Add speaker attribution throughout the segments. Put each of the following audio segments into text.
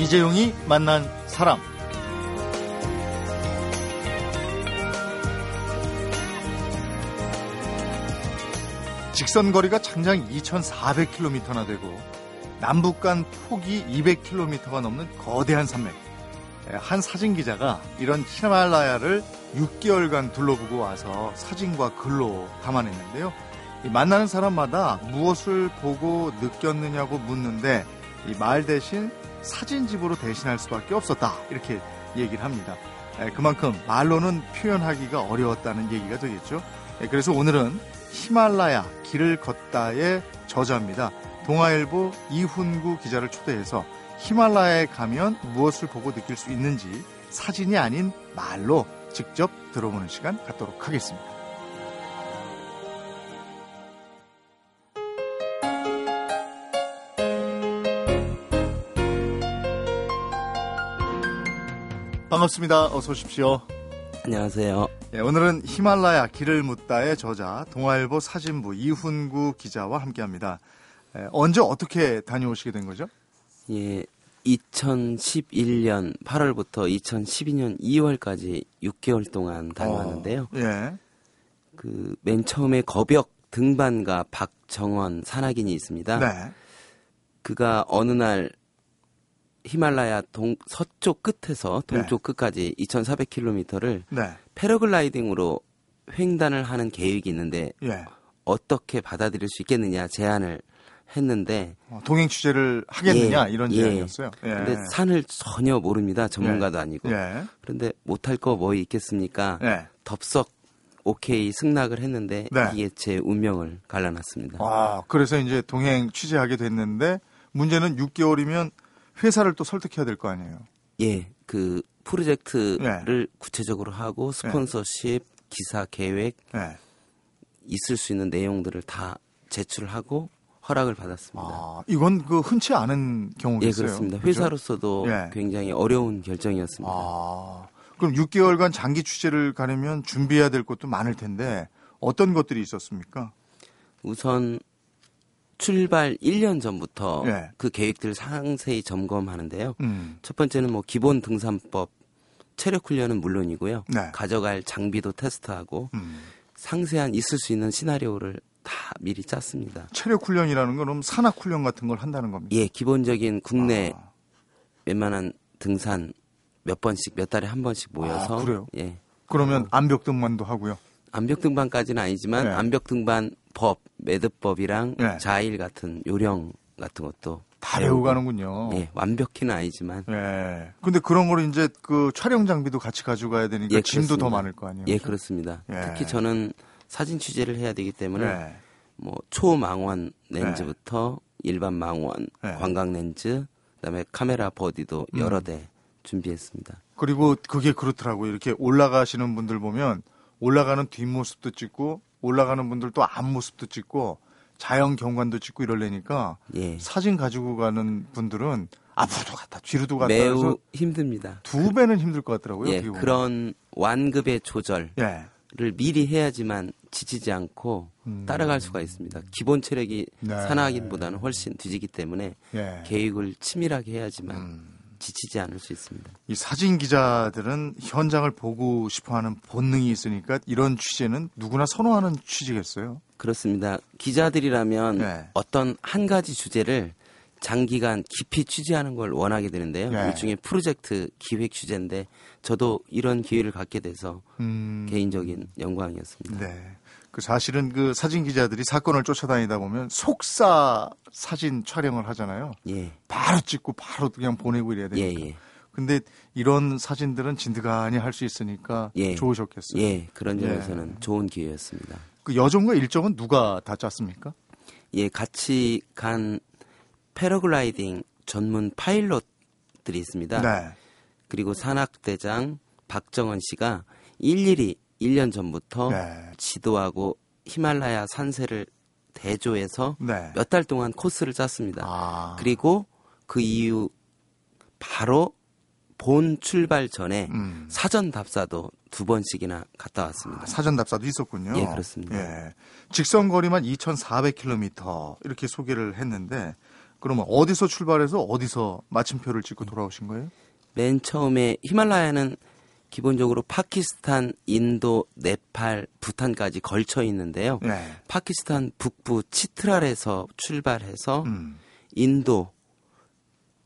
Speaker 1: 이재용이 만난 사람. 직선 거리가 장장 2,400km나 되고 남북 간 폭이 200km가 넘는 거대한 산맥. 한 사진 기자가 이런 히말라야를 6개월간 둘러보고 와서 사진과 글로 담아냈는데요. 만나는 사람마다 무엇을 보고 느꼈느냐고 묻는데 이 말 대신 사진집으로 대신할 수밖에 없었다. 이렇게 얘기를 합니다. 그만큼 말로는 표현하기가 어려웠다는 얘기가 되겠죠. 그래서 오늘은 히말라야 길을 걷다의 저자입니다. 동아일보 이훈구 기자를 초대해서 히말라야에 가면 무엇을 보고 느낄 수 있는지 사진이 아닌 말로 직접 들어보는 시간 갖도록 하겠습니다. 반갑습니다. 어서 오십시오.
Speaker 2: 안녕하세요.
Speaker 1: 예, 오늘은 히말라야 길을 묻다의 저자 동아일보 사진부 이훈구 기자와 함께합니다. 예, 언제 어떻게 다녀오시게 된 거죠?
Speaker 2: 예, 2011년 8월부터 2012년 2월까지 6개월 동안 다녀왔는데요.
Speaker 1: 어, 예.
Speaker 2: 그 맨 처음에 거벽 등반가 박정원 산악인이 있습니다.
Speaker 1: 네.
Speaker 2: 그가 어느 날 히말라야 동 서쪽 끝에서 동쪽 끝까지 2,400km를
Speaker 1: 네.
Speaker 2: 패러글라이딩으로 횡단을 하는 계획이 있는데
Speaker 1: 예.
Speaker 2: 어떻게 받아들일 수 있겠느냐 제안을 했는데
Speaker 1: 어, 동행 취재를 하겠느냐
Speaker 2: 예,
Speaker 1: 이런
Speaker 2: 예.
Speaker 1: 제안이었어요. 예.
Speaker 2: 근데 산을 전혀 모릅니다. 전문가도 아니고.
Speaker 1: 예.
Speaker 2: 그런데 못할 거 뭐 있겠습니까?
Speaker 1: 예.
Speaker 2: 덥석 오케이 승낙을 했는데
Speaker 1: 네.
Speaker 2: 이게 제 운명을 갈라놨습니다.
Speaker 1: 아, 그래서 이제 동행 취재하게 됐는데 문제는 6개월이면 회사를 또 설득해야 될 거 아니에요.
Speaker 2: 예, 그 프로젝트를
Speaker 1: 네.
Speaker 2: 구체적으로 하고 스폰서십, 기사 계획
Speaker 1: 예.
Speaker 2: 있을 수 있는 내용들을 다 제출하고 허락을 받았습니다.
Speaker 1: 아, 이건 그 흔치 않은
Speaker 2: 예,
Speaker 1: 경우겠어요.
Speaker 2: 그렇습니다.
Speaker 1: 그죠?
Speaker 2: 회사로서도
Speaker 1: 예.
Speaker 2: 굉장히 어려운 결정이었습니다.
Speaker 1: 아, 그럼 6개월간 장기 취재를 가려면 준비해야 될 것도 많을 텐데 어떤 것들이 있었습니까?
Speaker 2: 우선 출발 1년 전부터
Speaker 1: 예.
Speaker 2: 그 계획들을 상세히 점검하는데요.
Speaker 1: 음.
Speaker 2: 첫 번째는 뭐 기본 등산법, 체력 훈련은 물론이고요.
Speaker 1: 네.
Speaker 2: 가져갈 장비도 테스트하고
Speaker 1: 음.
Speaker 2: 상세한 있을 수 있는 시나리오를 다 미리 짰습니다.
Speaker 1: 체력 훈련이라는 건 그럼 산악 훈련 같은 걸 한다는 겁니다.
Speaker 2: 예, 기본적인 국내
Speaker 1: 아,
Speaker 2: 웬만한 등산 몇 번씩 몇 달에 한 번씩 모여서
Speaker 1: 아, 그래요?
Speaker 2: 예.
Speaker 1: 그러면 암벽 등반도 하고요.
Speaker 2: 암벽 등반까지는 아니지만
Speaker 1: 네.
Speaker 2: 암벽 등반 법, 매듭법이랑
Speaker 1: 네.
Speaker 2: 자일 같은 요령 같은 것도
Speaker 1: 다
Speaker 2: 배우고,
Speaker 1: 가는군요.
Speaker 2: 예, 완벽히는 아니지만
Speaker 1: 예. 근데 그런 거를 이제 그 촬영 장비도 같이 가져가야 되니까
Speaker 2: 예,
Speaker 1: 짐도 더
Speaker 2: 그렇습니다.
Speaker 1: 많을 거 아니에요.
Speaker 2: 예,
Speaker 1: 그죠?
Speaker 2: 그렇습니다.
Speaker 1: 예.
Speaker 2: 특히 저는 사진 취재를 해야 되기 때문에
Speaker 1: 예.
Speaker 2: 뭐 초망원 렌즈부터 일반 망원,
Speaker 1: 네.
Speaker 2: 관광 렌즈, 그다음에 카메라 버디도
Speaker 1: 음.
Speaker 2: 여러 대 준비했습니다.
Speaker 1: 그리고 그게 그렇더라고요. 이렇게 올라가시는 분들 보면 올라가는 뒷모습도 찍고 올라가는 분들 또 앞모습도 찍고 자연 경관도 찍고 이러려니까
Speaker 2: 예.
Speaker 1: 사진 가지고 가는 분들은 앞으로도 갔다 뒤로도 갔다
Speaker 2: 매우 힘듭니다.
Speaker 1: 두 배는 힘들 것 같더라고요.
Speaker 2: 예. 그런 완급의 조절을
Speaker 1: 예.
Speaker 2: 미리 해야지만 지치지 않고
Speaker 1: 음.
Speaker 2: 따라갈 수가 있습니다. 기본 체력이
Speaker 1: 네.
Speaker 2: 산악인보다는 훨씬 뒤지기 때문에
Speaker 1: 예.
Speaker 2: 계획을 치밀하게 해야지만
Speaker 1: 음.
Speaker 2: 지치지 않을 수 있습니다.
Speaker 1: 이 사진 기자들은 현장을 보고 싶어하는 본능이 있으니까 이런 취재는 누구나 선호하는 취지겠어요.
Speaker 2: 그렇습니다. 기자들이라면
Speaker 1: 네.
Speaker 2: 어떤 한 가지 주제를 장기간 깊이 취재하는 걸 원하게 되는데요.
Speaker 1: 네.
Speaker 2: 일종의 프로젝트 기획 취재인데 저도 이런 기회를 갖게 돼서
Speaker 1: 음.
Speaker 2: 개인적인 영광이었습니다.
Speaker 1: 네. 그 사실은 그 사진 기자들이 사건을 쫓아다니다 보면 속사 사진 촬영을 하잖아요.
Speaker 2: 예,
Speaker 1: 바로 찍고 바로 그냥 보내고 이래야
Speaker 2: 예,
Speaker 1: 되니까.
Speaker 2: 예,
Speaker 1: 근데 이런 사진들은 진드간이 할 수 있으니까
Speaker 2: 예.
Speaker 1: 좋으셨겠어요.
Speaker 2: 예, 그런
Speaker 1: 예.
Speaker 2: 점에서는 좋은 기회였습니다.
Speaker 1: 그 여정과 일정은 누가 다 짰습니까?
Speaker 2: 예, 같이 간 패러글라이딩 전문 파일럿들이 있습니다.
Speaker 1: 네.
Speaker 2: 그리고 산악대장 박정원 씨가 일일이 1년 전부터
Speaker 1: 네.
Speaker 2: 지도하고 히말라야 산세를 대조해서
Speaker 1: 네.
Speaker 2: 몇달 동안 코스를 짰습니다.
Speaker 1: 아.
Speaker 2: 그리고 그 이후 바로 본 출발 전에
Speaker 1: 음.
Speaker 2: 사전 답사도 두 번씩이나 갔다 왔습니다.
Speaker 1: 사전 답사도 있었군요.
Speaker 2: 예, 그렇습니다.
Speaker 1: 예. 직선 거리만 2,400km 이렇게 소개를 했는데 그러면 어디서 출발해서 어디서 마침표를 찍고 돌아오신 거예요?
Speaker 2: 맨 처음에 히말라야는 기본적으로 파키스탄, 인도, 네팔, 부탄까지 걸쳐 있는데요.
Speaker 1: 네.
Speaker 2: 파키스탄 북부 치트랄에서 출발해서
Speaker 1: 음.
Speaker 2: 인도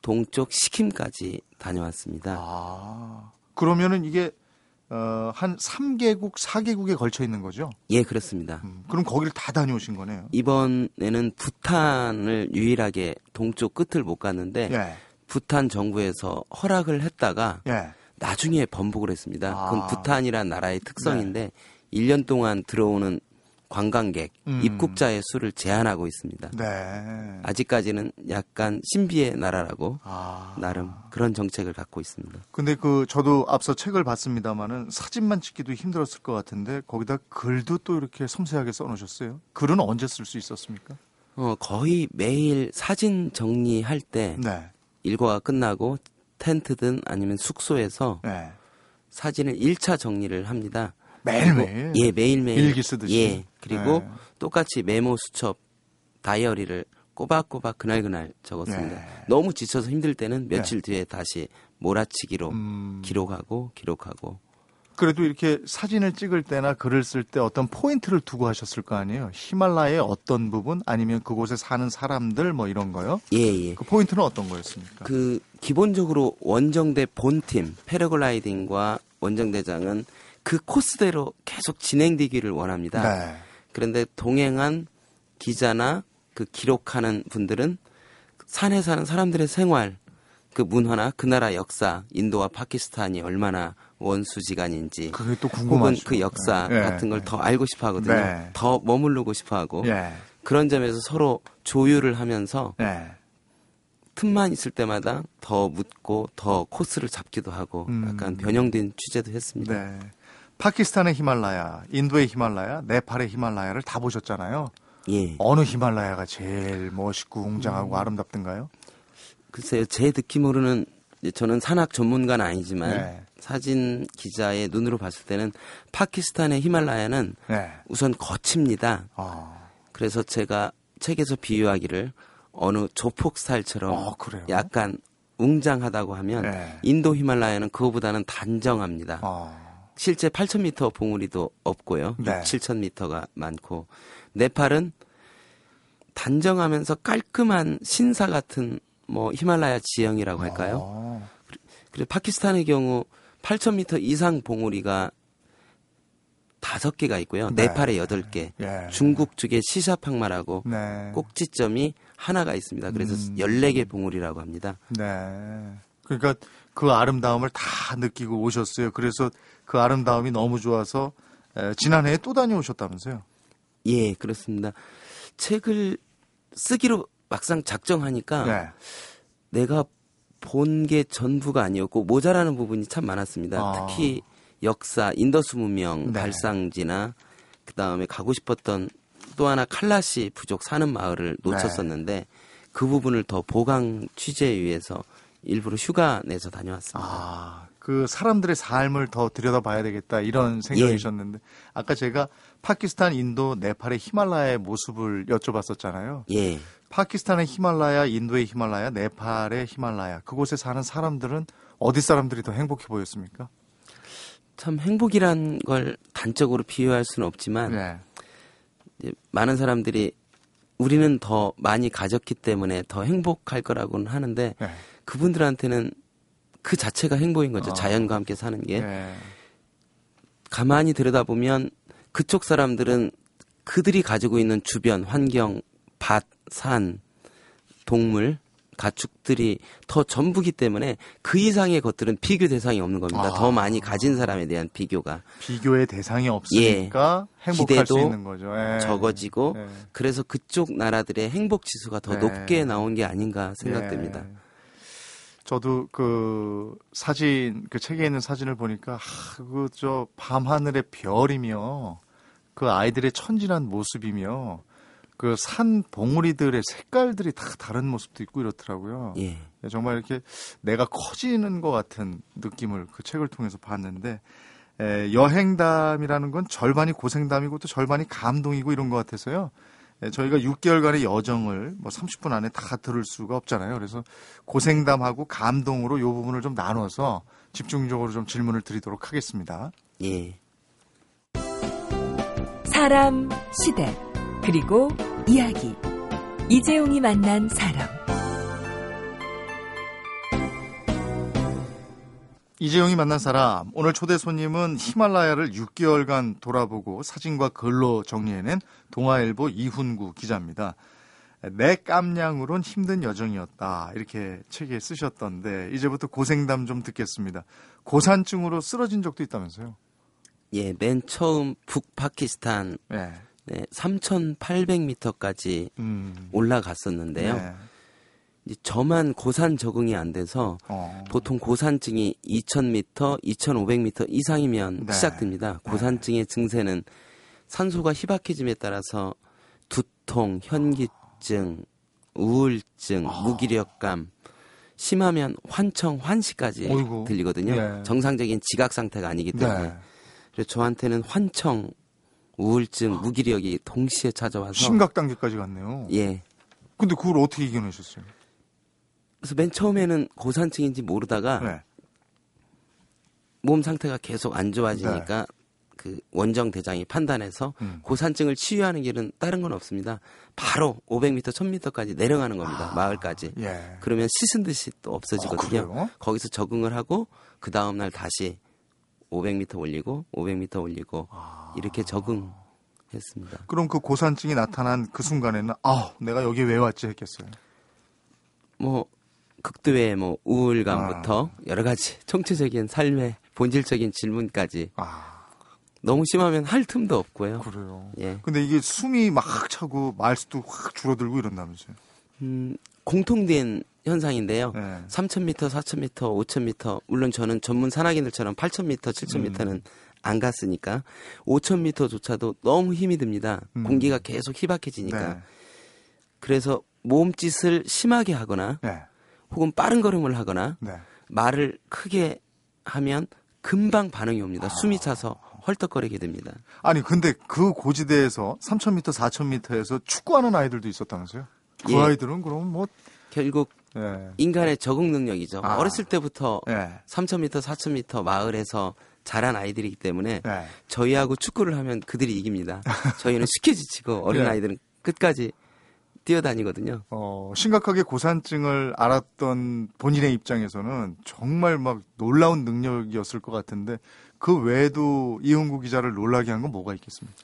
Speaker 2: 동쪽 시킴까지 다녀왔습니다.
Speaker 1: 아. 그러면은 이게 어, 한 3개국, 4개국에 걸쳐 있는 거죠?
Speaker 2: 예, 그렇습니다.
Speaker 1: 음, 그럼 거기를 다 다녀오신 거네요.
Speaker 2: 이번에는 부탄을 유일하게 동쪽 끝을 못 갔는데
Speaker 1: 예.
Speaker 2: 부탄 정부에서 허락을 했다가
Speaker 1: 예.
Speaker 2: 나중에 번복을 했습니다.
Speaker 1: 아.
Speaker 2: 그건 부탄이란 나라의 특성인데 1년 동안 들어오는 관광객,
Speaker 1: 음.
Speaker 2: 입국자의 수를 제한하고 있습니다.
Speaker 1: 네.
Speaker 2: 아직까지는 약간 신비의 나라라고
Speaker 1: 아.
Speaker 2: 나름 그런 정책을 갖고 있습니다.
Speaker 1: 근데 그 저도 앞서 책을 봤습니다마는 사진만 찍기도 힘들었을 것 같은데 거기다 글도 또 이렇게 섬세하게 써놓으셨어요. 글은 언제 쓸 수 있었습니까?
Speaker 2: 어, 거의 매일 사진 정리할 때
Speaker 1: 네.
Speaker 2: 일과가 끝나고 텐트든 아니면 숙소에서
Speaker 1: 네.
Speaker 2: 사진을 1차 정리를 합니다.
Speaker 1: 매일매일?
Speaker 2: 그리고- 예, 매일매일.
Speaker 1: 일기 쓰듯이?
Speaker 2: 예. 그리고
Speaker 1: 네.
Speaker 2: 똑같이 메모 수첩 다이어리를 꼬박꼬박 그날그날 적었습니다.
Speaker 1: 네.
Speaker 2: 너무 지쳐서 힘들 때는 며칠 뒤에 다시 몰아치기로
Speaker 1: 음.
Speaker 2: 기록하고 기록하고
Speaker 1: 그래도 이렇게 사진을 찍을 때나 글을 쓸 때 어떤 포인트를 두고 하셨을 거 아니에요? 히말라야의 어떤 부분 아니면 그곳에 사는 사람들 뭐 이런 거요?
Speaker 2: 예, 예.
Speaker 1: 그 포인트는 어떤 거였습니까?
Speaker 2: 그 기본적으로 원정대 본팀 패러글라이딩과 원정대장은 그 코스대로 계속 진행되기를 원합니다.
Speaker 1: 네.
Speaker 2: 그런데 동행한 기자나 그 기록하는 분들은 산에 사는 사람들의 생활, 그 문화나 그 나라 역사, 인도와 파키스탄이 얼마나 원수지간인지
Speaker 1: 그게 또
Speaker 2: 혹은
Speaker 1: 궁금하죠.
Speaker 2: 그 역사
Speaker 1: 네.
Speaker 2: 같은 걸
Speaker 1: 네.
Speaker 2: 더 알고 싶어 하거든요.
Speaker 1: 네.
Speaker 2: 더 머무르고 싶어 하고
Speaker 1: 예.
Speaker 2: 그런 점에서 서로 조율을 하면서
Speaker 1: 예.
Speaker 2: 틈만 있을 때마다 더 묻고 더 코스를 잡기도 하고
Speaker 1: 음.
Speaker 2: 약간 변형된 취재도 했습니다.
Speaker 1: 네. 파키스탄의 히말라야, 인도의 히말라야, 네팔의 히말라야를 다 보셨잖아요.
Speaker 2: 예.
Speaker 1: 어느 히말라야가 제일 멋있고 웅장하고
Speaker 2: 음.
Speaker 1: 아름답던가요?
Speaker 2: 글쎄요, 제 느낌으로는 저는 산악 전문가는 아니지만
Speaker 1: 네.
Speaker 2: 사진 기자의 눈으로 봤을 때는 파키스탄의 히말라야는
Speaker 1: 네.
Speaker 2: 우선 거칩니다.
Speaker 1: 아,
Speaker 2: 그래서 제가 책에서 비유하기를 어느 조폭 스타일처럼
Speaker 1: 어?
Speaker 2: 약간 웅장하다고 하면
Speaker 1: 네.
Speaker 2: 인도 히말라야는 그거보다는 단정합니다.
Speaker 1: 아,
Speaker 2: 실제 8,000m 봉우리도 없고요.
Speaker 1: 네.
Speaker 2: 6, 7,000m가 많고 네팔은 단정하면서 깔끔한 신사 같은 뭐 히말라야 지형이라고 할까요?
Speaker 1: 어,
Speaker 2: 그리고 파키스탄의 경우 8,000m 이상 봉우리가 다섯 개가 있고요.
Speaker 1: 네.
Speaker 2: 네팔에 여덟 개.
Speaker 1: 예.
Speaker 2: 중국 쪽에 시샤팡마라고
Speaker 1: 네.
Speaker 2: 꼭지점이 하나가 있습니다. 그래서
Speaker 1: 음.
Speaker 2: 14개 봉우리라고 합니다.
Speaker 1: 네. 그러니까 그 아름다움을 다 느끼고 오셨어요. 그래서 그 아름다움이 너무 좋아서 에, 지난해에 또 다녀오셨다면서요?
Speaker 2: 예, 그렇습니다. 책을 쓰기로 막상 작정하니까
Speaker 1: 네.
Speaker 2: 내가 본 게 전부가 아니었고 모자라는 부분이 참 많았습니다.
Speaker 1: 아.
Speaker 2: 특히 역사, 인더스 문명
Speaker 1: 네.
Speaker 2: 발상지나 그 다음에 가고 싶었던 또 하나 칼라시 부족 사는 마을을 놓쳤었는데 그 부분을 더 보강 취재에 위해서 일부러 휴가 내서 다녀왔습니다.
Speaker 1: 아, 그 사람들의 삶을 더 들여다봐야 되겠다 이런 생각이셨는데 아까 제가 파키스탄, 인도, 네팔의 히말라야의 모습을 여쭤봤었잖아요.
Speaker 2: 예.
Speaker 1: 파키스탄의 히말라야, 인도의 히말라야, 네팔의 히말라야 그곳에 사는 사람들은 어디 사람들이 더 행복해 보였습니까?
Speaker 2: 참 행복이란 걸 단적으로 비유할 수는 없지만
Speaker 1: 네.
Speaker 2: 많은 사람들이 우리는 더 많이 가졌기 때문에 더 행복할 거라고는 하는데
Speaker 1: 네.
Speaker 2: 그분들한테는 그 자체가 행복인 거죠.
Speaker 1: 어.
Speaker 2: 자연과 함께 사는 게.
Speaker 1: 네.
Speaker 2: 가만히 들여다보면 그쪽 사람들은 그들이 가지고 있는 주변 환경, 밭, 산, 동물, 가축들이 더 전부기 때문에 그 이상의 것들은 비교 대상이 없는 겁니다.
Speaker 1: 아.
Speaker 2: 더 많이 가진 사람에 대한 비교가
Speaker 1: 비교의 대상이 없으니까 행복할 수 있는 거죠. 예.
Speaker 2: 적어지고
Speaker 1: 예.
Speaker 2: 그래서 그쪽 나라들의 행복 지수가 더
Speaker 1: 네.
Speaker 2: 높게 나온 게 아닌가 생각됩니다.
Speaker 1: 예. 저도 그 사진 그 책에 있는 사진을 보니까 그저 밤하늘의 별이며 그 아이들의 천진한 모습이며 그 산 봉우리들의 색깔들이 다 다른 모습도 있고 이렇더라고요.
Speaker 2: 예.
Speaker 1: 정말 이렇게 내가 커지는 것 같은 느낌을 그 책을 통해서 봤는데 에, 여행담이라는 건 절반이 고생담이고 또 절반이 감동이고 이런 것 같아서요. 예, 저희가 6개월간의 여정을 뭐 30분 안에 다 들을 수가 없잖아요. 그래서 고생담하고 감동으로 이 부분을 좀 나눠서 집중적으로 좀 질문을 드리도록 하겠습니다.
Speaker 2: 예.
Speaker 3: 사람, 시대, 그리고 이야기. 이재용이 만난 사람.
Speaker 1: 이재용이 만난 사람 오늘 초대 손님은 히말라야를 6개월간 돌아보고 사진과 글로 정리해낸 동아일보 이훈구 기자입니다. 내 깜냥으론 힘든 여정이었다 이렇게 책에 쓰셨던데 이제부터 고생담 좀 듣겠습니다. 고산증으로 쓰러진 적도 있다면서요?
Speaker 2: 예, 맨 처음 북파키스탄
Speaker 1: 네.
Speaker 2: 네, 3,800m까지
Speaker 1: 음.
Speaker 2: 올라갔었는데요.
Speaker 1: 네.
Speaker 2: 이제 저만 고산 적응이 안 돼서
Speaker 1: 어.
Speaker 2: 보통 고산증이 2,000m, 2,500m 이상이면
Speaker 1: 네.
Speaker 2: 시작됩니다. 고산증의 증세는 산소가 희박해짐에 따라서 두통, 현기증, 우울증,
Speaker 1: 아.
Speaker 2: 무기력감, 심하면 환청, 환시까지
Speaker 1: 어이구.
Speaker 2: 들리거든요.
Speaker 1: 예.
Speaker 2: 정상적인 지각 상태가 아니기 때문에.
Speaker 1: 네.
Speaker 2: 그래서 저한테는 환청, 우울증, 무기력이 동시에 찾아와서
Speaker 1: 심각 단계까지 갔네요.
Speaker 2: 예.
Speaker 1: 근데 그걸 어떻게 이겨내셨어요?
Speaker 2: 그래서 맨 처음에는 고산증인지 모르다가
Speaker 1: 네.
Speaker 2: 몸 상태가 계속 안 좋아지니까 그 원정 대장이 판단해서
Speaker 1: 음.
Speaker 2: 고산증을 치유하는 길은 다른 건 없습니다. 바로 500m, 1000m까지 내려가는 겁니다. 마을까지.
Speaker 1: 예.
Speaker 2: 그러면 씻은 듯이 또
Speaker 1: 어,
Speaker 2: 없어지거든요.
Speaker 1: 그래요?
Speaker 2: 거기서 적응을 하고 그 다음 날 다시 500m 올리고 500m 올리고
Speaker 1: 아.
Speaker 2: 이렇게 적응했습니다.
Speaker 1: 그럼 그 고산증이 나타난 그 순간에는 아, 내가 여기 왜 왔지 했겠어요.
Speaker 2: 뭐 극도의 뭐 우울감부터
Speaker 1: 아.
Speaker 2: 여러 가지 총체적인 삶의 본질적인 질문까지
Speaker 1: 아,
Speaker 2: 너무 심하면 할 틈도 없고요.
Speaker 1: 그래요.
Speaker 2: 예.
Speaker 1: 근데 이게 숨이 막 차고 말수도 확 줄어들고 이런다면서요.
Speaker 2: 음, 공통된 현상인데요.
Speaker 1: 네.
Speaker 2: 3,000m, 4,000m, 5,000m, 물론 저는 전문 산악인들처럼 8,000m, 7,000m는
Speaker 1: 음.
Speaker 2: 안 갔으니까 5,000m조차도 너무 힘이 듭니다.
Speaker 1: 음.
Speaker 2: 공기가 계속 희박해지니까.
Speaker 1: 네.
Speaker 2: 그래서 몸짓을 심하게 하거나
Speaker 1: 네.
Speaker 2: 혹은 빠른 걸음을 하거나
Speaker 1: 네.
Speaker 2: 말을 크게 하면 금방 반응이 옵니다. 숨이 차서 헐떡거리게 됩니다.
Speaker 1: 아니 근데 그 고지대에서 3,000m, 4,000m에서 축구하는 아이들도 있었다면서요? 그
Speaker 2: 예.
Speaker 1: 아이들은 그럼 뭐
Speaker 2: 결국
Speaker 1: 예.
Speaker 2: 인간의 적응 능력이죠.
Speaker 1: 아.
Speaker 2: 어렸을 때부터
Speaker 1: 예.
Speaker 2: 3,000m, 4,000m 마을에서 자란 아이들이기 때문에
Speaker 1: 예.
Speaker 2: 저희하고 축구를 하면 그들이 이깁니다. 저희는 쉽게 지치고 어린
Speaker 1: 예.
Speaker 2: 아이들은 끝까지 뛰어다니거든요.
Speaker 1: 어, 심각하게 고산증을 알았던 본인의 입장에서는 정말 막 놀라운 능력이었을 것 같은데 그 외에도 이흥구 기자를 놀라게 한 건 뭐가 있겠습니까?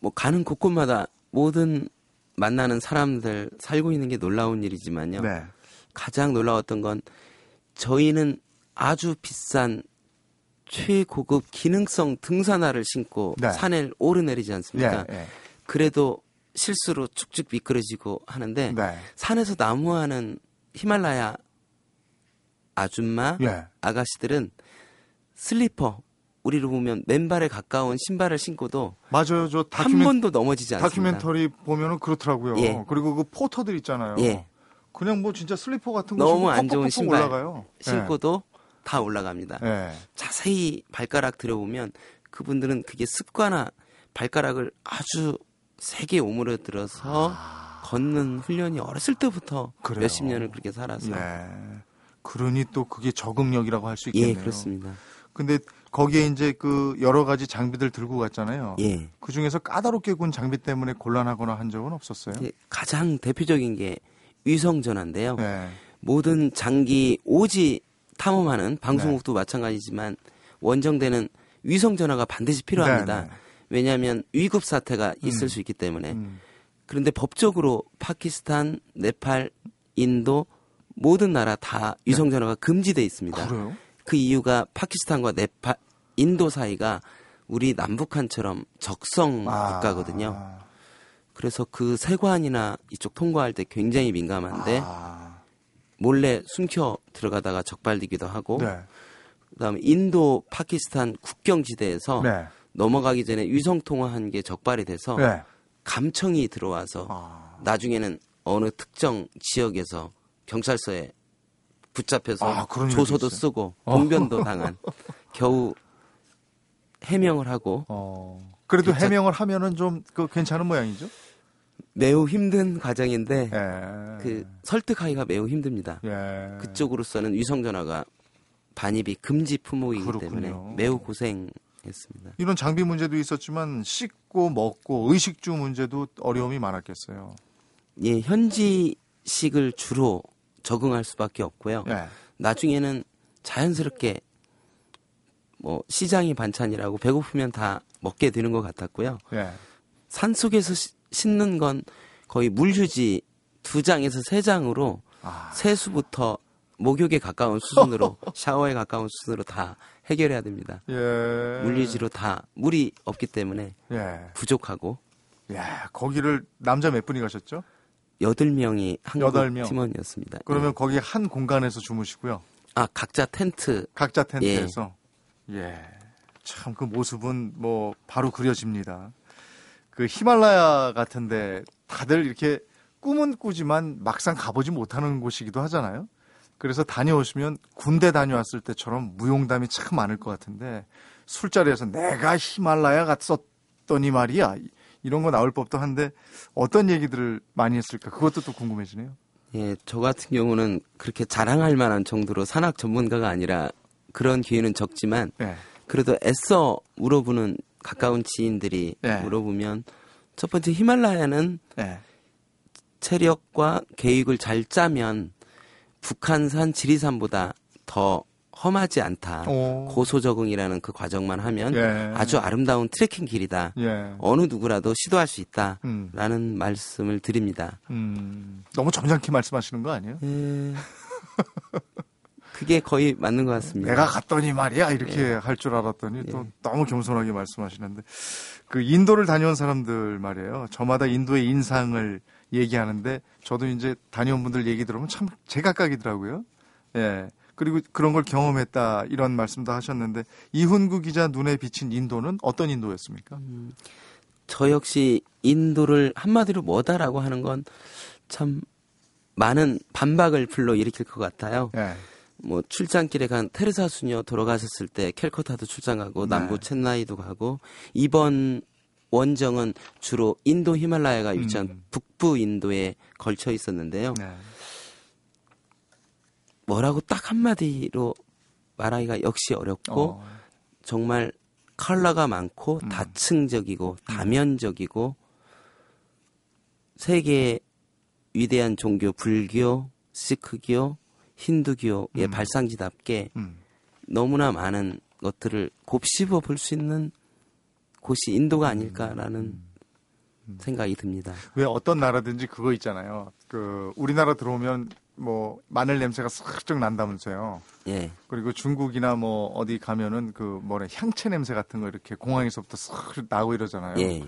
Speaker 2: 뭐 가는 곳곳마다 모든 만나는 사람들 살고 있는 게 놀라운 일이지만요.
Speaker 1: 네.
Speaker 2: 가장 놀라웠던 건 저희는 아주 비싼 최고급 기능성 등산화를 신고
Speaker 1: 네.
Speaker 2: 산을 오르내리지 않습니까?
Speaker 1: 예, 예.
Speaker 2: 그래도 실수로 축축 미끄러지고 하는데
Speaker 1: 네.
Speaker 2: 산에서 나무하는 히말라야 아줌마
Speaker 1: 예.
Speaker 2: 아가씨들은 슬리퍼 우리로 보면 맨발에 가까운 신발을 신고도
Speaker 1: 맞아요.
Speaker 2: 저한
Speaker 1: 다큐멘,
Speaker 2: 번도 넘어지지 않습니다.
Speaker 1: 다큐멘터리 보면은 그렇더라고요.
Speaker 2: 예.
Speaker 1: 그리고 그 포터들 있잖아요.
Speaker 2: 예.
Speaker 1: 그냥 뭐 진짜 슬리퍼 같은 거
Speaker 2: 너무
Speaker 1: 신고
Speaker 2: 안 좋은 신발
Speaker 1: 올라가요.
Speaker 2: 신고도 다 올라갑니다.
Speaker 1: 예. 예.
Speaker 2: 자세히 발가락 들여보면 그분들은 그게 습관화 발가락을 아주 세게 오므려들어서 걷는 훈련이 어렸을 때부터
Speaker 1: 아. 그래요.
Speaker 2: 몇십 년을 그렇게 살아서
Speaker 1: 예. 그러니 또 그게 적응력이라고 할수
Speaker 2: 예,
Speaker 1: 있겠네요.
Speaker 2: 그렇습니다.
Speaker 1: 근데 거기에 이제 그 여러 가지 장비들 들고 갔잖아요.
Speaker 2: 예.
Speaker 1: 그 중에서 까다롭게 군 장비 때문에 곤란하거나 한 적은 없었어요.
Speaker 2: 이제 가장 대표적인 게 위성 전화인데요.
Speaker 1: 네.
Speaker 2: 모든 장기 오지 탐험하는 방송국도
Speaker 1: 네.
Speaker 2: 마찬가지지만 원정대는 위성 전화가 반드시 필요합니다.
Speaker 1: 네, 네.
Speaker 2: 왜냐하면 위급 사태가 있을
Speaker 1: 음.
Speaker 2: 수 있기 때문에.
Speaker 1: 음.
Speaker 2: 그런데 법적으로 파키스탄, 네팔, 인도 모든 나라 다 위성 전화가 금지돼 있습니다.
Speaker 1: 그래요?
Speaker 2: 그 이유가 파키스탄과 네팔, 인도 사이가 우리 남북한처럼 적성
Speaker 1: 아.
Speaker 2: 국가거든요. 그래서 그 세관이나 이쪽 통과할 때 굉장히 민감한데
Speaker 1: 아.
Speaker 2: 몰래 숨겨 들어가다가 적발되기도 하고
Speaker 1: 네.
Speaker 2: 그다음에 인도 파키스탄 국경 지대에서
Speaker 1: 네.
Speaker 2: 넘어가기 전에 위성 통화한 게 적발이 돼서
Speaker 1: 네.
Speaker 2: 감청이 들어와서
Speaker 1: 아.
Speaker 2: 나중에는 어느 특정 지역에서 경찰서에 붙잡혀서
Speaker 1: 아,
Speaker 2: 조서도? 쓰고 봉변도 당한 겨우 해명을 하고
Speaker 1: 어. 그래도
Speaker 2: 진짜-
Speaker 1: 해명을 하면은 좀 그 괜찮은 모양이죠?
Speaker 2: 매우 힘든 과정인데
Speaker 1: 예.
Speaker 2: 그 설득하기가 매우 힘듭니다.
Speaker 1: 예.
Speaker 2: 그쪽으로서는 위성 전화가 반입이 금지 품목이기
Speaker 1: 그렇군요.
Speaker 2: 때문에 매우 고생했습니다.
Speaker 1: 이런 장비 문제도 있었지만 씻고 먹고 의식주 문제도 어려움이 많았겠어요.
Speaker 2: 예, 현지식을 주로 적응할 수밖에 없고요.
Speaker 1: 예.
Speaker 2: 나중에는 자연스럽게 뭐 시장이 반찬이라고 배고프면 다 먹게 되는 것 같았고요.
Speaker 1: 예.
Speaker 2: 산 속에서 시- 씻는 건 거의 물 휴지 두 장에서 세 장으로
Speaker 1: 아.
Speaker 2: 세수부터 목욕에 가까운 수준으로 샤워에 가까운 수준으로 다 해결해야 됩니다.
Speaker 1: 예.
Speaker 2: 물리지로 다 물이 없기 때문에
Speaker 1: 예.
Speaker 2: 부족하고
Speaker 1: 야, 거기를 남자 몇 분이 가셨죠?
Speaker 2: 여덟 명이 한국
Speaker 1: 여덟 명.
Speaker 2: 팀원이었습니다.
Speaker 1: 그러면
Speaker 2: 예.
Speaker 1: 거기 한 공간에서 주무시고요.
Speaker 2: 아 각자 텐트
Speaker 1: 각자 텐트에서. 예. 참 그 모습은 뭐 바로 그려집니다. 그 히말라야 같은데 다들 이렇게 꿈은 꾸지만 막상 가보지 못하는 곳이기도 하잖아요. 그래서 다녀오시면 군대 다녀왔을 때처럼 무용담이 참 많을 것 같은데 술자리에서 내가 히말라야 갔었더니 말이야 이런 거 나올 법도 한데 어떤 얘기들을 많이 했을까 그것도 또 궁금해지네요.
Speaker 2: 예, 저 같은 경우는 그렇게 자랑할 만한 정도로 산악 전문가가 아니라 그런 기회는 적지만
Speaker 1: 예.
Speaker 2: 그래도 애써 물어보는 가까운 지인들이
Speaker 1: 네.
Speaker 2: 물어보면 첫 번째 히말라야는
Speaker 1: 예.
Speaker 2: 체력과 계획을 잘 짜면 북한산 지리산보다 더 험하지 않다.
Speaker 1: 오.
Speaker 2: 고소 적응이라는 그 과정만 하면
Speaker 1: 예.
Speaker 2: 아주 아름다운 트레킹 길이다.
Speaker 1: 예.
Speaker 2: 어느 누구라도 시도할 수 있다라는
Speaker 1: 음.
Speaker 2: 말씀을 드립니다.
Speaker 1: 음, 너무 점잖게 말씀하시는 거 아니에요?
Speaker 2: 예. 그게 거의 맞는 것 같습니다.
Speaker 1: 내가 갔더니 말이야 이렇게 할줄 알았더니 또 너무 겸손하게 말씀하시는데 그 인도를 다녀온 사람들 말이에요. 저마다 인도의 인상을 얘기하는데 저도 이제 다녀온 분들 얘기 들으면 참 제각각이더라고요. 예. 그리고 그런 걸 경험했다 이런 말씀도 하셨는데 이훈구 기자 눈에 비친 인도는 어떤 인도였습니까?
Speaker 2: 저 역시 인도를 한마디로 뭐다라고 하는 건 참 많은 반박을 불러 일으킬 것 같아요.
Speaker 1: 예.
Speaker 2: 뭐 출장길에 간 테레사 수녀 돌아가셨을 때 캘커타도 출장 가고
Speaker 1: 네.
Speaker 2: 남부 첸나이도 가고 이번 원정은 주로 인도 히말라야가 위치한
Speaker 1: 음.
Speaker 2: 북부 인도에 걸쳐 있었는데요.
Speaker 1: 네.
Speaker 2: 뭐라고 딱 한마디로 말하기가 역시 어렵고
Speaker 1: 어,
Speaker 2: 정말 컬러가 많고
Speaker 1: 음.
Speaker 2: 다층적이고 다면적이고 세계의 위대한 종교 불교, 시크교, 힌두교의
Speaker 1: 음.
Speaker 2: 발상지답게
Speaker 1: 음.
Speaker 2: 너무나 많은 것들을 곱씹어 볼 수 있는 곳이 인도가 아닐까라는 생각이 듭니다.
Speaker 1: 왜 어떤 나라든지 그거 있잖아요. 그 우리나라 들어오면 뭐 마늘 냄새가 슬쩍 난다면서요.
Speaker 2: 예.
Speaker 1: 그리고 중국이나 뭐 어디 가면은 그 뭐래 향채 냄새 같은 거 이렇게 공항에서부터 쓱 나고 이러잖아요.
Speaker 2: 예.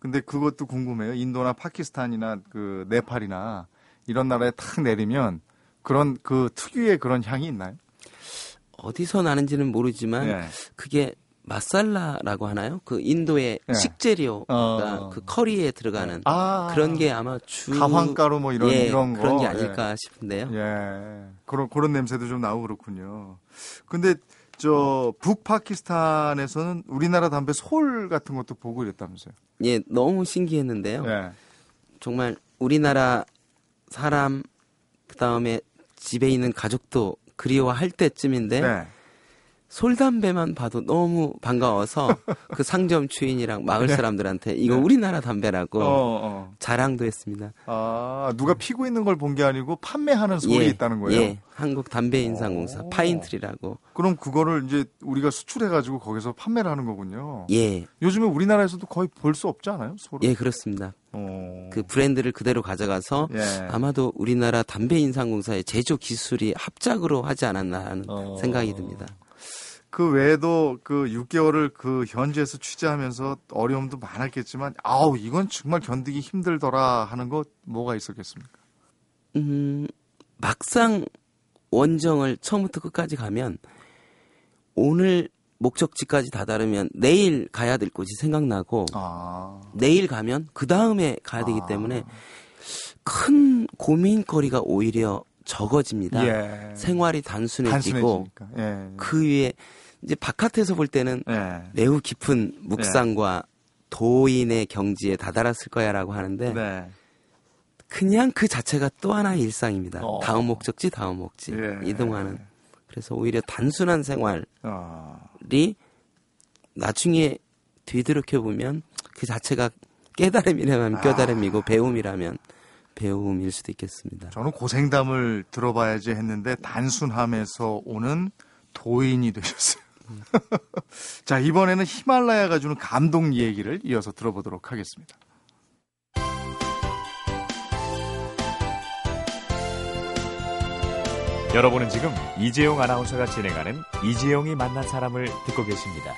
Speaker 1: 근데 그것도 궁금해요. 인도나 파키스탄이나 그 네팔이나 이런 나라에 탁 내리면 그런 그 특유의 그런 향이 있나요?
Speaker 2: 어디서 나는지는 모르지만
Speaker 1: 예.
Speaker 2: 그게 마살라라고 하나요? 그 인도의
Speaker 1: 예.
Speaker 2: 식재료가
Speaker 1: 어.
Speaker 2: 그 커리에 들어가는
Speaker 1: 아
Speaker 2: 그런 게 아마 주
Speaker 1: 가황가루 뭐 이런
Speaker 2: 예,
Speaker 1: 이런 거
Speaker 2: 그런 게
Speaker 1: 예.
Speaker 2: 아닐까 싶은데요.
Speaker 1: 예. 그런 그런 냄새도 좀 나고 그렇군요. 근데 저 북파키스탄에서는 우리나라 담배 솔 같은 것도 보고 이랬다면서요.
Speaker 2: 예, 너무 신기했는데요.
Speaker 1: 예.
Speaker 2: 정말 우리나라 사람 그다음에 집에 있는 가족도 그리워할 때쯤인데
Speaker 1: 네.
Speaker 2: 솔담배만 봐도 너무 반가워서 그 상점 주인이랑 마을
Speaker 1: 네.
Speaker 2: 사람들한테 이거
Speaker 1: 네.
Speaker 2: 우리나라 담배라고
Speaker 1: 어, 어.
Speaker 2: 자랑도 했습니다.
Speaker 1: 아, 누가 피고 있는 걸 본 게 아니고 판매하는 솔이 있다는 거예요?
Speaker 2: 예, 한국 담배 인상공사
Speaker 1: 오.
Speaker 2: 파인트리라고.
Speaker 1: 그럼 그거를 이제 우리가 수출해 가지고 거기서 판매를 하는 거군요.
Speaker 2: 예,
Speaker 1: 요즘에 우리나라에서도 거의 볼 수 없지 않아요? 솔을?
Speaker 2: 예 그렇습니다.
Speaker 1: 어.
Speaker 2: 그 브랜드를 그대로 가져가서
Speaker 1: 예.
Speaker 2: 아마도 우리나라 담배 인상공사의 제조 기술이 합작으로 하지 않았나 하는
Speaker 1: 어.
Speaker 2: 생각이 듭니다.
Speaker 1: 그 외에도 그 6개월을 그 현지에서 취재하면서 어려움도 많았겠지만 아우 이건 정말 견디기 힘들더라 하는 거 뭐가 있었겠습니까?
Speaker 2: 음, 막상 원정을 처음부터 끝까지 가면 오늘 목적지까지 다다르면 내일 가야 될 곳이 생각나고
Speaker 1: 아.
Speaker 2: 내일 가면 그 다음에 가야 되기
Speaker 1: 아.
Speaker 2: 때문에 큰 고민거리가 오히려 적어집니다.
Speaker 1: 예.
Speaker 2: 생활이 단순해지고.
Speaker 1: 예.
Speaker 2: 그 위에 이제 바깥에서 볼 때는
Speaker 1: 예.
Speaker 2: 매우 깊은 묵상과 도인의 경지에 다다랐을 거야라고 하는데
Speaker 1: 네.
Speaker 2: 그냥 그 자체가 또 하나의 일상입니다.
Speaker 1: 어.
Speaker 2: 다음 목적지 다음 목지
Speaker 1: 예.
Speaker 2: 이동하는. 그래서 오히려 단순한 생활이
Speaker 1: 어.
Speaker 2: 나중에 뒤돌이켜 보면 그 자체가 깨달음이라면
Speaker 1: 아.
Speaker 2: 깨달음이고 배움이라면 배움일 수도 있겠습니다.
Speaker 1: 저는 고생담을 들어봐야지 했는데 단순함에서 오는 도인이 되셨어요. 자, 이번에는 히말라야가 주는 감동 얘기를 이어서 들어보도록 하겠습니다.
Speaker 4: 여러분은 지금 이재용 아나운서가 진행하는 이재용이 만난 사람을 듣고 계십니다.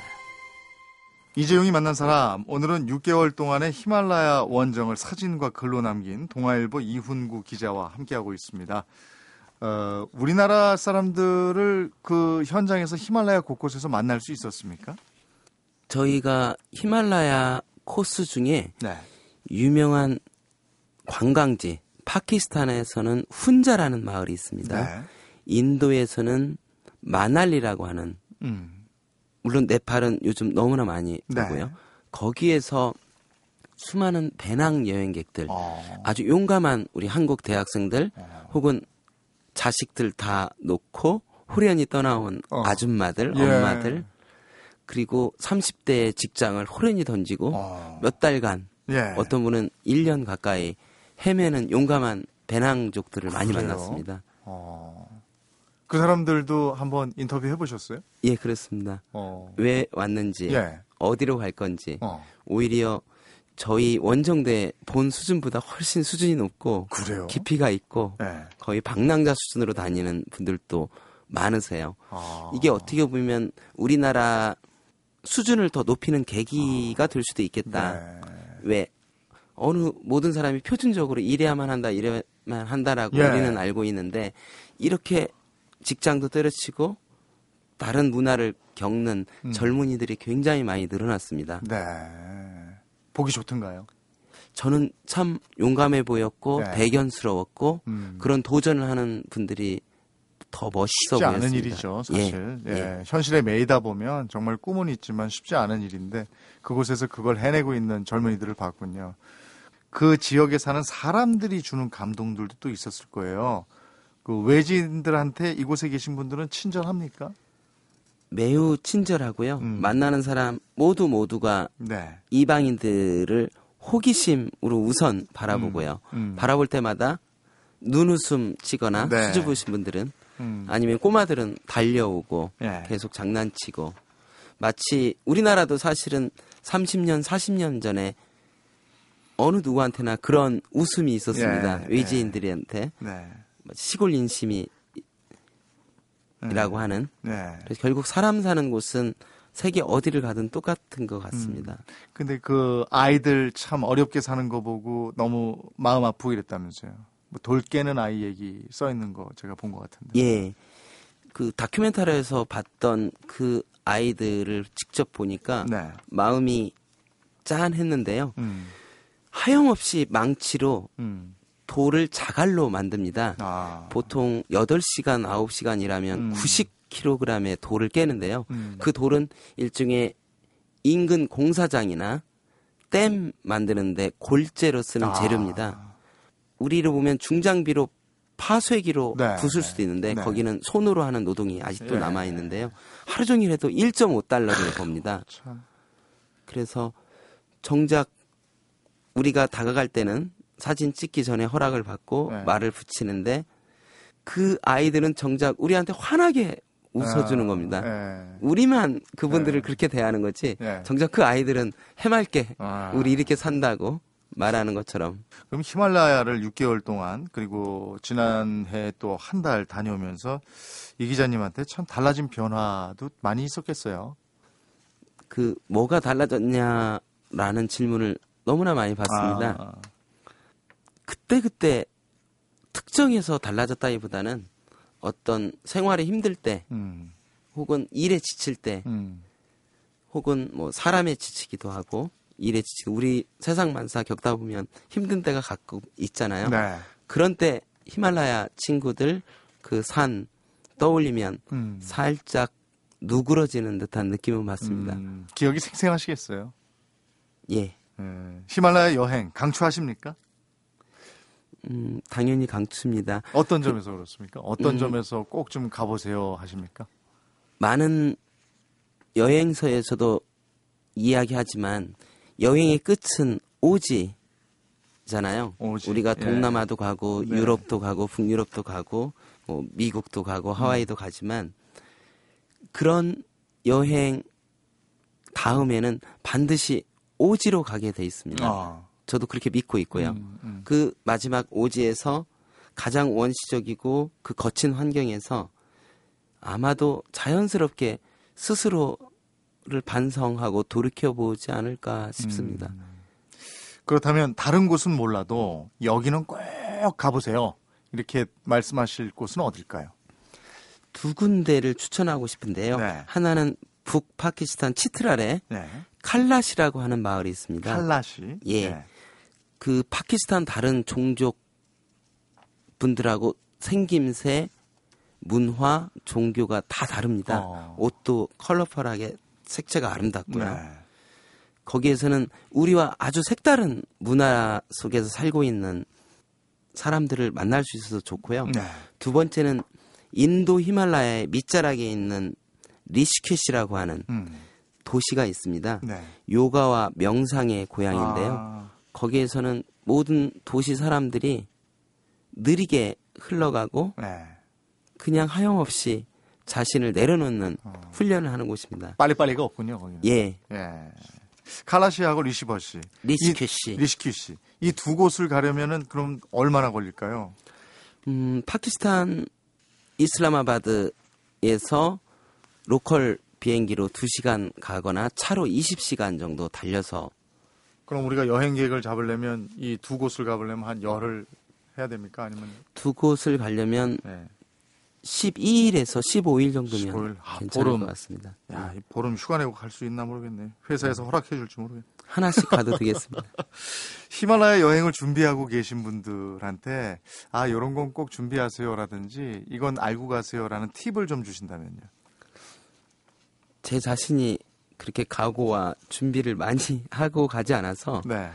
Speaker 1: 이재용이 만난 사람, 오늘은 6개월 동안의 히말라야 원정을 사진과 글로 남긴 동아일보 이훈구 기자와 함께하고 있습니다. 어, 우리나라 사람들을 그 현장에서 히말라야 곳곳에서 만날 수 있었습니까?
Speaker 2: 저희가 히말라야 코스 중에
Speaker 1: 네.
Speaker 2: 유명한 관광지 파키스탄에서는 훈자라는 마을이 있습니다.
Speaker 1: 네.
Speaker 2: 인도에서는 마날리라고 하는
Speaker 1: 음.
Speaker 2: 물론 네팔은 요즘 너무나 많이
Speaker 1: 네.
Speaker 2: 되고요. 거기에서 수많은 배낭 여행객들,
Speaker 1: 어.
Speaker 2: 아주 용감한 우리 한국 대학생들
Speaker 1: 어.
Speaker 2: 혹은 자식들 다 놓고 호련히 떠나온
Speaker 1: 어.
Speaker 2: 아줌마들,
Speaker 1: 예.
Speaker 2: 엄마들 그리고 30대의 직장을 호련히 던지고
Speaker 1: 어.
Speaker 2: 몇 달간
Speaker 1: 예.
Speaker 2: 어떤 분은 1년 가까이 헤매는 용감한 배낭족들을 많이
Speaker 1: 그래요?
Speaker 2: 만났습니다.
Speaker 1: 어. 그 사람들도 한번 인터뷰 해 보셨어요?
Speaker 2: 예, 그렇습니다.
Speaker 1: 어.
Speaker 2: 왜 왔는지,
Speaker 1: 예.
Speaker 2: 어디로 갈 건지,
Speaker 1: 어.
Speaker 2: 오히려 저희 원정대 본 수준보다 훨씬 수준이 높고
Speaker 1: 그래요?
Speaker 2: 깊이가 있고
Speaker 1: 예.
Speaker 2: 거의 방랑자 수준으로 다니는 분들도 많으세요.
Speaker 1: 아.
Speaker 2: 이게 어떻게 보면 우리나라 수준을 더 높이는 계기가 될 수도 있겠다.
Speaker 1: 네.
Speaker 2: 왜 어느 모든 사람이 표준적으로 이래야만 한다, 이래야만 한다라고
Speaker 1: 예.
Speaker 2: 우리는 알고 있는데 이렇게 직장도 때려치고 다른 문화를 겪는
Speaker 1: 음.
Speaker 2: 젊은이들이 굉장히 많이 늘어났습니다.
Speaker 1: 네. 보기 좋던가요?
Speaker 2: 저는 참 용감해 보였고
Speaker 1: 네.
Speaker 2: 대견스러웠고
Speaker 1: 음.
Speaker 2: 그런 도전을 하는 분들이 더 멋있어
Speaker 1: 쉽지 않은
Speaker 2: 보였습니다.
Speaker 1: 일이죠,
Speaker 2: 예,
Speaker 1: 사실. 예,
Speaker 2: 예.
Speaker 1: 현실에 매이다 보면 정말 꿈은 있지만 쉽지 않은 일인데 그곳에서 그걸 해내고 있는 젊은이들을 봤군요. 그 지역에 사는 사람들이 주는 감동들도 또 있었을 거예요. 그 외지인들한테 이곳에 계신 분들은 친절합니까?
Speaker 2: 매우 친절하고요.
Speaker 1: 음.
Speaker 2: 만나는 사람 모두 모두가
Speaker 1: 네.
Speaker 2: 이방인들을 호기심으로 우선 바라보고요.
Speaker 1: 음.
Speaker 2: 바라볼 때마다 눈웃음 치거나
Speaker 1: 네.
Speaker 2: 수줍으신 분들은
Speaker 1: 음.
Speaker 2: 아니면 꼬마들은 달려오고
Speaker 1: 예.
Speaker 2: 계속 장난치고 마치 우리나라도 사실은 30년, 40년 전에 어느 누구한테나 그런 웃음이 있었습니다.
Speaker 1: 예,
Speaker 2: 외지인들한테
Speaker 1: 네.
Speaker 2: 마치 시골 인심이라고
Speaker 1: 음.
Speaker 2: 하는
Speaker 1: 네.
Speaker 2: 그래서 결국 사람 사는 곳은 세계 어디를 가든 똑같은 것 같습니다.
Speaker 1: 근데 그 아이들 참 어렵게 사는 거 보고 너무 마음 아프고 이랬다면서요. 뭐 돌 깨는 아이 얘기 써 있는 거 제가 본 것 같은데.
Speaker 2: 예. 그 다큐멘터리에서 봤던 그 아이들을 직접 보니까
Speaker 1: 네.
Speaker 2: 마음이 짠했는데요.
Speaker 1: 음.
Speaker 2: 하염없이 망치로
Speaker 1: 음.
Speaker 2: 돌을 자갈로 만듭니다.
Speaker 1: 아.
Speaker 2: 보통 8시간, 9시간 이라면
Speaker 1: 음.
Speaker 2: 90kg의 돌을 깨는데요.
Speaker 1: 음.
Speaker 2: 그 돌은 일종의 인근 공사장이나 댐 만드는데 골재로 쓰는
Speaker 1: 아.
Speaker 2: 재료입니다. 우리로 보면 중장비로 파쇄기로
Speaker 1: 네,
Speaker 2: 부술
Speaker 1: 네,
Speaker 2: 수도 있는데
Speaker 1: 네.
Speaker 2: 거기는 손으로 하는 노동이 아직도
Speaker 1: 예.
Speaker 2: 남아 있는데요. 하루 종일 해도 1.5달러를 법니다.
Speaker 1: 참.
Speaker 2: 그래서 정작 우리가 다가갈 때는 사진 찍기 전에 허락을 받고
Speaker 1: 네.
Speaker 2: 말을 붙이는데 그 아이들은 정작 우리한테 환하게 웃어주는
Speaker 1: 아,
Speaker 2: 겁니다.
Speaker 1: 예.
Speaker 2: 우리만 그분들을
Speaker 1: 네.
Speaker 2: 그렇게 대하는 거지.
Speaker 1: 네.
Speaker 2: 정작 그 아이들은 해맑게
Speaker 1: 아.
Speaker 2: 우리 이렇게 산다고 말하는 것처럼
Speaker 1: 그럼 히말라야를 6개월 동안 그리고 지난해 또 한 달 다녀오면서 이 기자님한테 참 달라진 변화도 많이 있었겠어요.
Speaker 2: 그 뭐가 달라졌냐라는 질문을 너무나 많이 받습니다.
Speaker 1: 아,
Speaker 2: 그때 그때 특정해서 달라졌다기보다는 어떤 생활이 힘들 때
Speaker 1: 음,
Speaker 2: 혹은 일에 지칠 때
Speaker 1: 음,
Speaker 2: 혹은 뭐 사람에 지치기도 하고 일에 지치고 우리 세상 만사 겪다 보면 힘든 때가 가끔 있잖아요.
Speaker 1: 네.
Speaker 2: 그런 때 히말라야 친구들 그 산 떠올리면
Speaker 1: 음,
Speaker 2: 살짝 누그러지는 듯한 느낌을 받습니다.
Speaker 1: 음, 기억이 생생하시겠어요.
Speaker 2: 예.
Speaker 1: 예, 히말라야 여행 강추하십니까?
Speaker 2: 음, 당연히 강추입니다.
Speaker 1: 어떤 점에서 그 렇습니까? 어떤
Speaker 2: 음.
Speaker 1: 점에서 꼭 좀 가보세요 하십니까?
Speaker 2: 많은 여행서에서도 이야기하지만 여행의 끝은 오지잖아요.
Speaker 1: 오지.
Speaker 2: 우리가
Speaker 1: 예.
Speaker 2: 동남아도 가고
Speaker 1: 네.
Speaker 2: 유럽도 가고 북유럽도 가고 뭐 미국도 가고
Speaker 1: 음.
Speaker 2: 하와이도 가지만 그런 여행 다음에는 반드시 오지로 가게 돼 있습니다.
Speaker 1: 아,
Speaker 2: 저도 그렇게 믿고 있고요.
Speaker 1: 음, 음.
Speaker 2: 그 마지막 오지에서 가장 원시적이고 그 거친 환경에서 아마도 자연스럽게 스스로를 반성하고 돌이켜보지 않을까 싶습니다.
Speaker 1: 음. 그렇다면 다른 곳은 몰라도 여기는 꼭 가보세요. 이렇게 말씀하실 곳은 어딜까요?
Speaker 2: 두 군데를 추천하고 싶은데요.
Speaker 1: 네.
Speaker 2: 하나는 북파키스탄 치트랄에
Speaker 1: 네.
Speaker 2: 칼라시라고 하는 마을이 있습니다.
Speaker 1: 칼라시.
Speaker 2: 예.
Speaker 1: 네.
Speaker 2: 그 파키스탄 다른 종족 분들하고 생김새, 문화, 종교가 다 다릅니다.
Speaker 1: 어.
Speaker 2: 옷도 컬러풀하게 색채가 아름답고요.
Speaker 1: 네.
Speaker 2: 거기에서는 우리와 아주 색다른 문화 속에서 살고 있는 사람들을 만날 수 있어서 좋고요.
Speaker 1: 네.
Speaker 2: 두 번째는 인도 히말라야의 밑자락에 있는 리시케시라고 하는
Speaker 1: 음.
Speaker 2: 도시가 있습니다.
Speaker 1: 네.
Speaker 2: 요가와 명상의 고향인데요.
Speaker 1: 아,
Speaker 2: 거기에서는 모든 도시 사람들이 느리게 흘러가고
Speaker 1: 네.
Speaker 2: 그냥 하염없이 자신을 내려놓는
Speaker 1: 어.
Speaker 2: 훈련을 하는 곳입니다.
Speaker 1: 빨리빨리가 없군요, 거기는.
Speaker 2: 예,
Speaker 1: 예. 칼라시하고 리시버시.
Speaker 2: 리시케시.
Speaker 1: 이, 리시큐시. 이 두 곳을 가려면은 그럼 얼마나 걸릴까요?
Speaker 2: 음, 파키스탄 이슬라마바드에서 로컬 비행기로 2시간 가거나 차로 20시간 정도 달려서
Speaker 1: 그럼 우리가 여행 계획을 잡으려면 이 두 곳을 가보려면 한 열흘 해야 됩니까? 아니면
Speaker 2: 두 곳을 가려면
Speaker 1: 네.
Speaker 2: 12일에서 15일 정도면
Speaker 1: 15일. 아,
Speaker 2: 괜찮을
Speaker 1: 보름.
Speaker 2: 것 같습니다.
Speaker 1: 야, 이 보름 휴가 내고 갈 수 있나 모르겠네. 회사에서 허락해 줄지 모르겠네.
Speaker 2: 하나씩 가도 되겠습니다.
Speaker 1: 히말라야 여행을 준비하고 계신 분들한테 아, 요런 건 꼭 준비하세요라든지 이건 알고 가세요라는 팁을 좀 주신다면요.
Speaker 2: 제 자신이 그렇게 각오와 준비를 많이 하고 가지 않아서
Speaker 1: 네.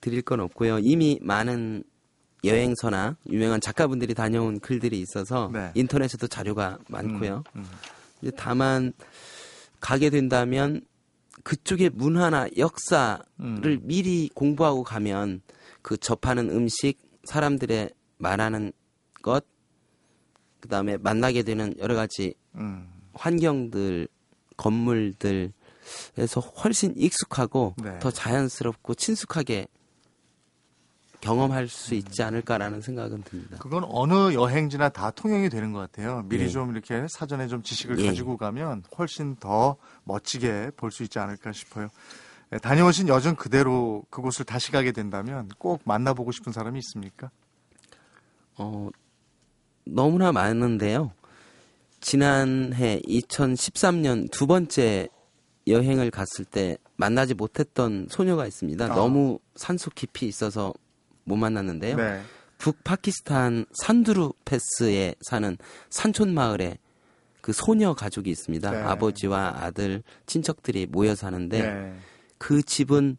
Speaker 2: 드릴 건 없고요. 이미 많은 여행서나 유명한 작가분들이 다녀온 글들이 있어서
Speaker 1: 네.
Speaker 2: 인터넷에도 자료가 많고요.
Speaker 1: 음, 음.
Speaker 2: 다만 가게 된다면 그쪽의 문화나 역사를
Speaker 1: 음.
Speaker 2: 미리 공부하고 가면 그 접하는 음식, 사람들의 말하는 것, 그 다음에 만나게 되는 여러 가지
Speaker 1: 음.
Speaker 2: 환경들, 건물들에서 훨씬 익숙하고
Speaker 1: 네.
Speaker 2: 더 자연스럽고 친숙하게 경험할 수 있지 않을까라는 생각은 듭니다.
Speaker 1: 그건 어느 여행지나 다 통용이 되는 것 같아요. 미리
Speaker 2: 예.
Speaker 1: 좀 이렇게 사전에 좀 지식을
Speaker 2: 예.
Speaker 1: 가지고 가면 훨씬 더 멋지게 볼 수 있지 않을까 싶어요. 예, 다녀오신 여정 그대로 그곳을 다시 가게 된다면 꼭 만나보고 싶은 사람이 있습니까?
Speaker 2: 어, 너무나 많은데요. 지난해 2013년 두 번째 여행을 갔을 때 만나지 못했던 소녀가 있습니다.
Speaker 1: 아.
Speaker 2: 너무 산속 깊이 있어서 못 만났는데요.
Speaker 1: 네.
Speaker 2: 북파키스탄 산두루 패스에 사는 산촌 마을에 그 소녀 가족이 있습니다.
Speaker 1: 네.
Speaker 2: 아버지와 아들, 친척들이 모여 사는데
Speaker 1: 네.
Speaker 2: 그 집은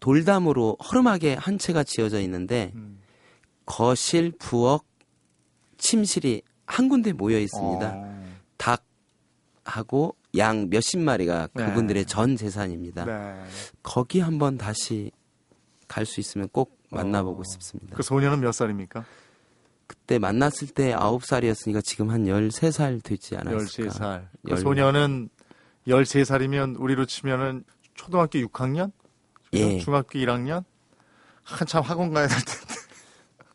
Speaker 2: 돌담으로 허름하게 한 채가 지어져 있는데
Speaker 1: 음.
Speaker 2: 거실, 부엌, 침실이 한 군데 모여 있습니다.
Speaker 1: 어,
Speaker 2: 닭하고 양 몇십 마리가
Speaker 1: 네.
Speaker 2: 그분들의 전 재산입니다.
Speaker 1: 네.
Speaker 2: 거기 한번 다시 갈 수 있으면 꼭 만나보고
Speaker 1: 어.
Speaker 2: 싶습니다.
Speaker 1: 그 소녀는 몇 살입니까?
Speaker 2: 그때 만났을 때 아홉 살이었으니까 지금 한 13살 되지 않았을까.
Speaker 1: 13살. 그
Speaker 2: 열-
Speaker 1: 소녀는 13살이면 우리로 치면은 초등학교 6학년?
Speaker 2: 예.
Speaker 1: 중학교 1학년? 한참 학원 가야 될 텐데.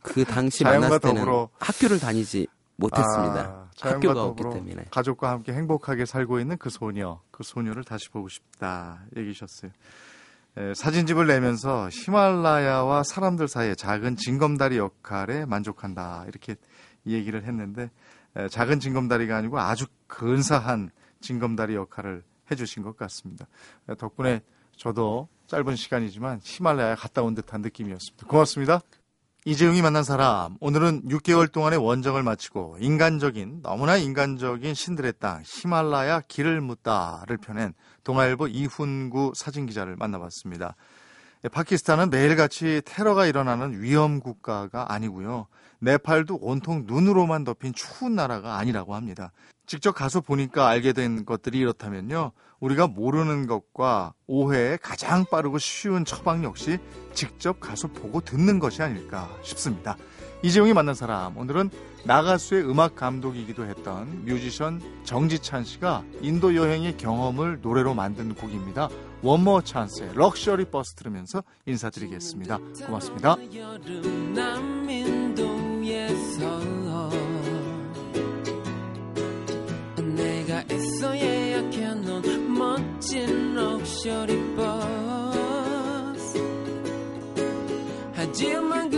Speaker 2: 그 당시 만났을 때는
Speaker 1: 더불어-
Speaker 2: 학교를 다니지 못했습니다.
Speaker 1: 아,
Speaker 2: 학교가 없기 때문에.
Speaker 1: 가족과 함께 행복하게 살고 있는 그 소녀, 그 소녀를 다시 보고 싶다 얘기셨어요. 에, 사진집을 내면서 히말라야와 사람들 사이의 작은 징검다리 역할에 만족한다 이렇게 얘기를 했는데 에, 작은 징검다리가 아니고 아주 근사한 징검다리 역할을 해주신 것 같습니다. 에, 덕분에 저도 짧은 시간이지만 히말라야 갔다 온 듯한 느낌이었습니다. 고맙습니다. 이재용이 만난 사람 오늘은 6개월 동안의 원정을 마치고 인간적인 너무나 인간적인 신들의 땅 히말라야 길을 묻다를 펴낸 동아일보 이훈구 사진기자를 만나봤습니다. 예, 파키스탄은 매일같이 테러가 일어나는 위험 국가가 아니고요. 네팔도 온통 눈으로만 덮인 추운 나라가 아니라고 합니다. 직접 가서 보니까 알게 된 것들이 이렇다면요. 우리가 모르는 것과 오해에 가장 빠르고 쉬운 처방 역시 직접 가서 보고 듣는 것이 아닐까 싶습니다. 이재용이 만난 사람 오늘은 나가수의 음악 감독이기도 했던 뮤지션 정지찬 씨가 인도 여행의 경험을 노래로 만든 곡입니다. One More Chance의 Luxury Bus 들으면서 인사드리겠습니다. 고맙습니다. 내가 애써 예약해놓은 멋진 럭셔리 버스 하지만